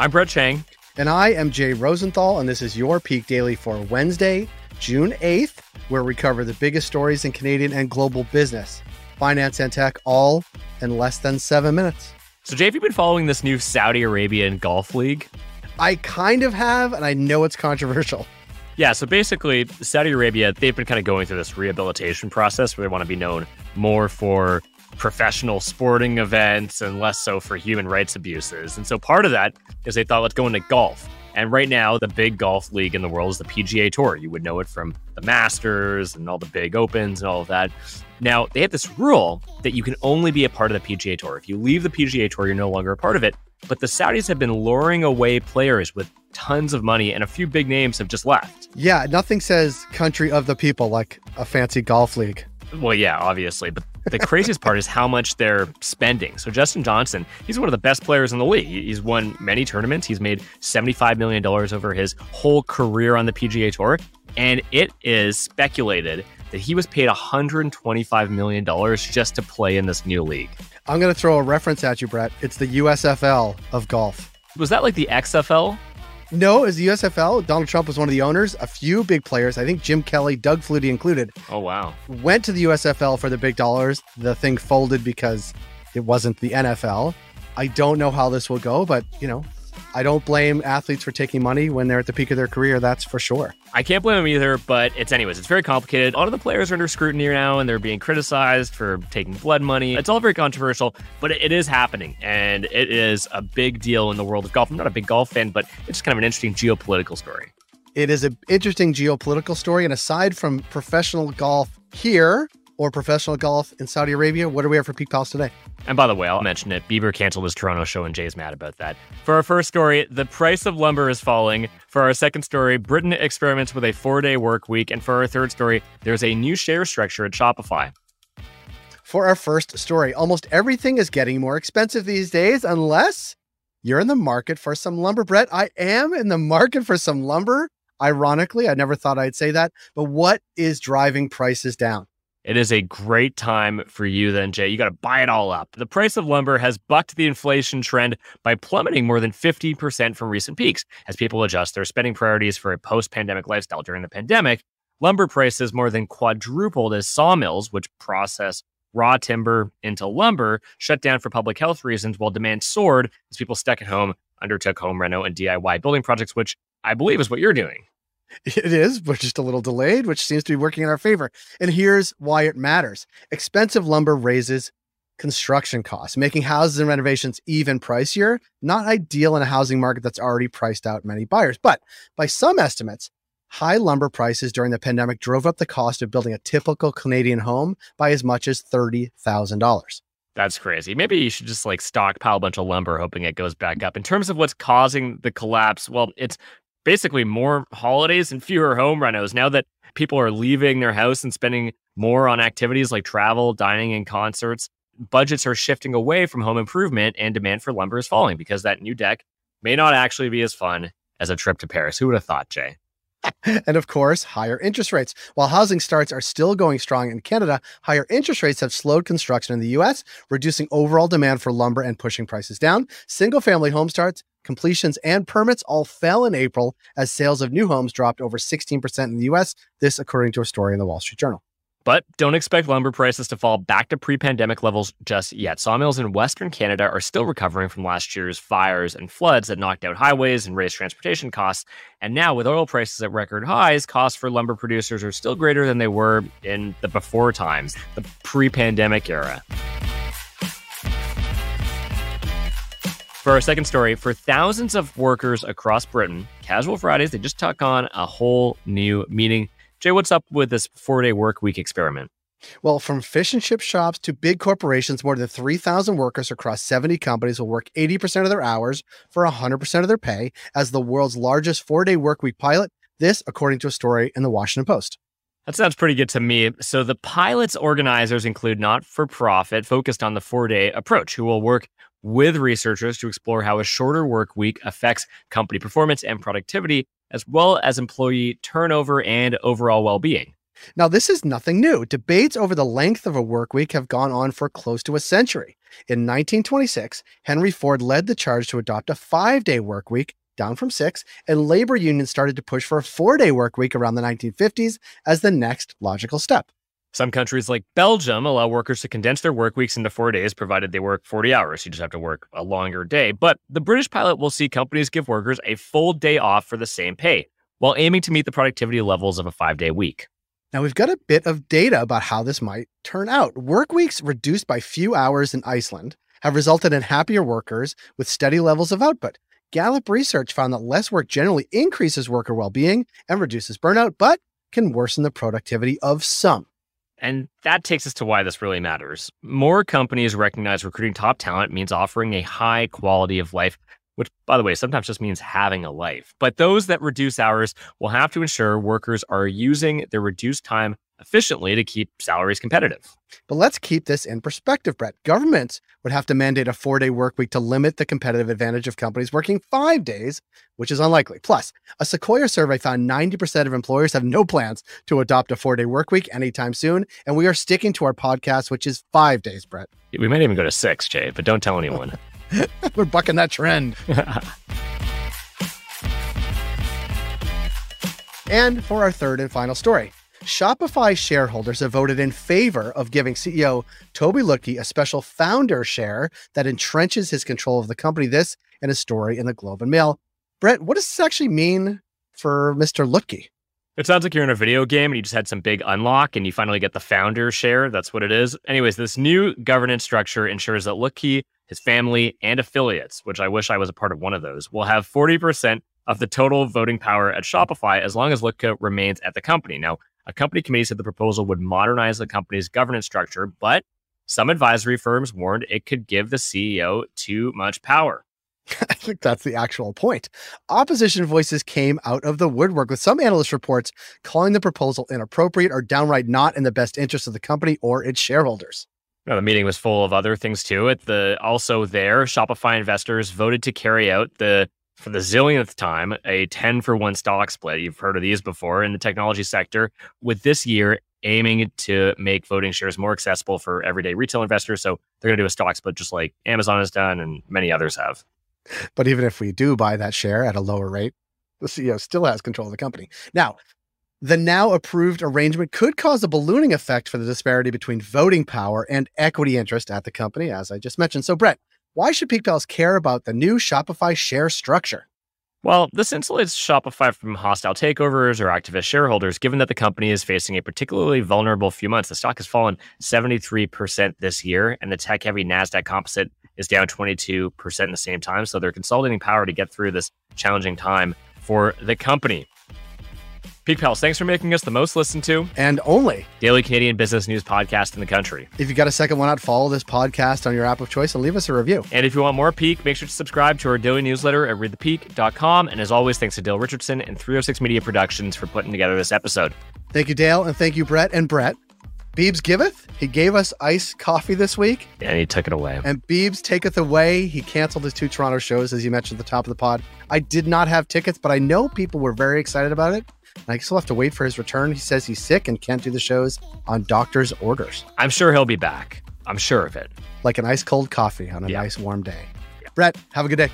I'm Brett Chang. And I am Jay Rosenthal, and this is your Peak Daily for Wednesday, June 8th, where we cover the biggest stories in Canadian and global business, finance and tech, all in less than seven minutes. So, Jay, have you been following this new Saudi Arabian Golf League? I kind of have, and I know it's controversial. Yeah, so basically, Saudi Arabia, they've been kind of going through this rehabilitation process where they want to be known more for professional sporting events and less so for human rights abuses. And so part of that is they thought, let's go into golf. And right now, the big golf league in the world is the PGA Tour. You would know it from the Masters and all the big opens and all of that. Now, they have this rule that you can only be a part of the PGA Tour. If you leave the PGA Tour, you're no longer a part of it. But the Saudis have been luring away players with tons of money, and a few big names have just left. Yeah, nothing says country of the people like a fancy golf league. Well, yeah, obviously. But the craziest part is how much they're spending. So Dustin Johnson, he's one of the best players in the league. He's won many tournaments. He's made $75 million over his whole career on the PGA Tour. And it is speculated that he was paid $125 million just to play in this new league. I'm going to throw a reference at you, Brett. It's the USFL of golf. Was that like the XFL? No, as the USFL, Donald Trump was one of the owners. A few big players, I think Jim Kelly, Doug Flutie included. Oh, wow. Went to the USFL for the big dollars. The thing folded because it wasn't the NFL. I don't know how this will go, but, you know, I don't blame athletes for taking money when they're at the peak of their career. That's for sure. I can't blame them either, but it's anyways, it's very complicated. A lot of the players are under scrutiny now and they're being criticized for taking blood money. It's all very controversial, but it is happening and it is a big deal in the world of golf. I'm not a big golf fan, but it's kind of an interesting geopolitical story. It is an interesting geopolitical story. And aside from professional golf here, or professional golf in Saudi Arabia. What do we have for Peak Pals today? And by the way, I'll mention it. Bieber canceled his Toronto show, and Jay's mad about that. For our first story, the price of lumber is falling. For our second story, Britain experiments with a four day work week. And for our third story, there's a new share structure at Shopify. For our first story, almost everything is getting more expensive these days, unless you're in the market for some lumber. Brett, I am in the market for some lumber. Ironically, I never thought I'd say that, but what is driving prices down? It is a great time for you, then, Jay. You got to buy it all up. The price of lumber has bucked the inflation trend by plummeting more than 50% from recent peaks. As people adjust their spending priorities for a post pandemic lifestyle during the pandemic, lumber prices more than quadrupled as sawmills, which process raw timber into lumber, shut down for public health reasons while demand soared as people stuck at home undertook home reno and DIY building projects, which I believe is what you're doing. It is, but just a little delayed, which seems to be working in our favor. And here's why it matters expensive lumber raises construction costs, making houses and renovations even pricier. Not ideal in a housing market that's already priced out many buyers. But by some estimates, high lumber prices during the pandemic drove up the cost of building a typical Canadian home by as much as $30,000. That's crazy. Maybe you should just like stockpile a bunch of lumber, hoping it goes back up. In terms of what's causing the collapse, well, it's basically more holidays and fewer home renos now that people are leaving their house and spending more on activities like travel, dining, and concerts. Budgets are shifting away from home improvement and demand for lumber is falling because that new deck may not actually be as fun as a trip to Paris. Who would have thought, Jay? and of course, higher interest rates. While housing starts are still going strong in Canada, higher interest rates have slowed construction in the US, reducing overall demand for lumber and pushing prices down. Single family home starts completions, and permits all fell in April as sales of new homes dropped over 16% in the US. This, according to a story in the Wall Street Journal. But don't expect lumber prices to fall back to pre pandemic levels just yet. Sawmills in Western Canada are still recovering from last year's fires and floods that knocked out highways and raised transportation costs. And now, with oil prices at record highs, costs for lumber producers are still greater than they were in the before times, the pre pandemic era. For our second story, for thousands of workers across Britain, Casual Fridays, they just took on a whole new meaning. Jay, what's up with this four day work week experiment? Well, from fish and chip shops to big corporations, more than 3,000 workers across 70 companies will work 80% of their hours for 100% of their pay as the world's largest four day work week pilot. This, according to a story in the Washington Post. That sounds pretty good to me. So, the pilot's organizers include not for profit, focused on the four day approach, who will work with researchers to explore how a shorter work week affects company performance and productivity, as well as employee turnover and overall well being. Now, this is nothing new. Debates over the length of a work week have gone on for close to a century. In 1926, Henry Ford led the charge to adopt a five day work week, down from six, and labor unions started to push for a four day work week around the 1950s as the next logical step. Some countries like Belgium allow workers to condense their work weeks into four days, provided they work 40 hours. You just have to work a longer day. But the British pilot will see companies give workers a full day off for the same pay, while aiming to meet the productivity levels of a five day week. Now, we've got a bit of data about how this might turn out. Work weeks reduced by few hours in Iceland have resulted in happier workers with steady levels of output. Gallup research found that less work generally increases worker well being and reduces burnout, but can worsen the productivity of some. And that takes us to why this really matters. More companies recognize recruiting top talent means offering a high quality of life which, by the way, sometimes just means having a life. But those that reduce hours will have to ensure workers are using their reduced time efficiently to keep salaries competitive. But let's keep this in perspective, Brett. Governments would have to mandate a four day work week to limit the competitive advantage of companies working five days, which is unlikely. Plus, a Sequoia survey found 90% of employers have no plans to adopt a four day work week anytime soon. And we are sticking to our podcast, which is five days, Brett. We might even go to six, Jay, but don't tell anyone. We're bucking that trend. and for our third and final story. Shopify shareholders have voted in favor of giving CEO Tobi Lutke a special founder share that entrenches his control of the company. This and a story in the Globe and Mail. Brett, what does this actually mean for Mr. Lutke? It sounds like you're in a video game and you just had some big unlock and you finally get the founder share. That's what it is. Anyways, this new governance structure ensures that Lutke his family, and affiliates, which I wish I was a part of one of those, will have 40% of the total voting power at Shopify as long as Lutke remains at the company. Now, a company committee said the proposal would modernize the company's governance structure, but some advisory firms warned it could give the CEO too much power. I think that's the actual point. Opposition voices came out of the woodwork with some analyst reports calling the proposal inappropriate or downright not in the best interest of the company or its shareholders. No, the meeting was full of other things too. At the also there, Shopify investors voted to carry out the for the zillionth time a 10 for 1 stock split. You've heard of these before in the technology sector, with this year aiming to make voting shares more accessible for everyday retail investors. So they're going to do a stock split just like Amazon has done and many others have. But even if we do buy that share at a lower rate, the CEO still has control of the company. Now, the now approved arrangement could cause a ballooning effect for the disparity between voting power and equity interest at the company, as I just mentioned. So, Brett, why should Peak Pals care about the new Shopify share structure? Well, this insulates Shopify from hostile takeovers or activist shareholders, given that the company is facing a particularly vulnerable few months. The stock has fallen 73% this year, and the tech heavy NASDAQ composite is down 22% in the same time. So they're consolidating power to get through this challenging time for the company. Peak Pals, thanks for making us the most listened to and only daily Canadian business news podcast in the country. If you got a second one out, follow this podcast on your app of choice and leave us a review. And if you want more Peak, make sure to subscribe to our daily newsletter at readthepeak.com. And as always, thanks to Dale Richardson and 306 Media Productions for putting together this episode. Thank you, Dale, and thank you, Brett and Brett. Beebs giveth. He gave us iced coffee this week. And he took it away. And Beebs taketh away. He canceled his two Toronto shows, as you mentioned at the top of the pod. I did not have tickets, but I know people were very excited about it. I still have to wait for his return. He says he's sick and can't do the shows on doctor's orders. I'm sure he'll be back. I'm sure of it. Like an ice cold coffee on a yeah. nice warm day. Yeah. Brett, have a good day.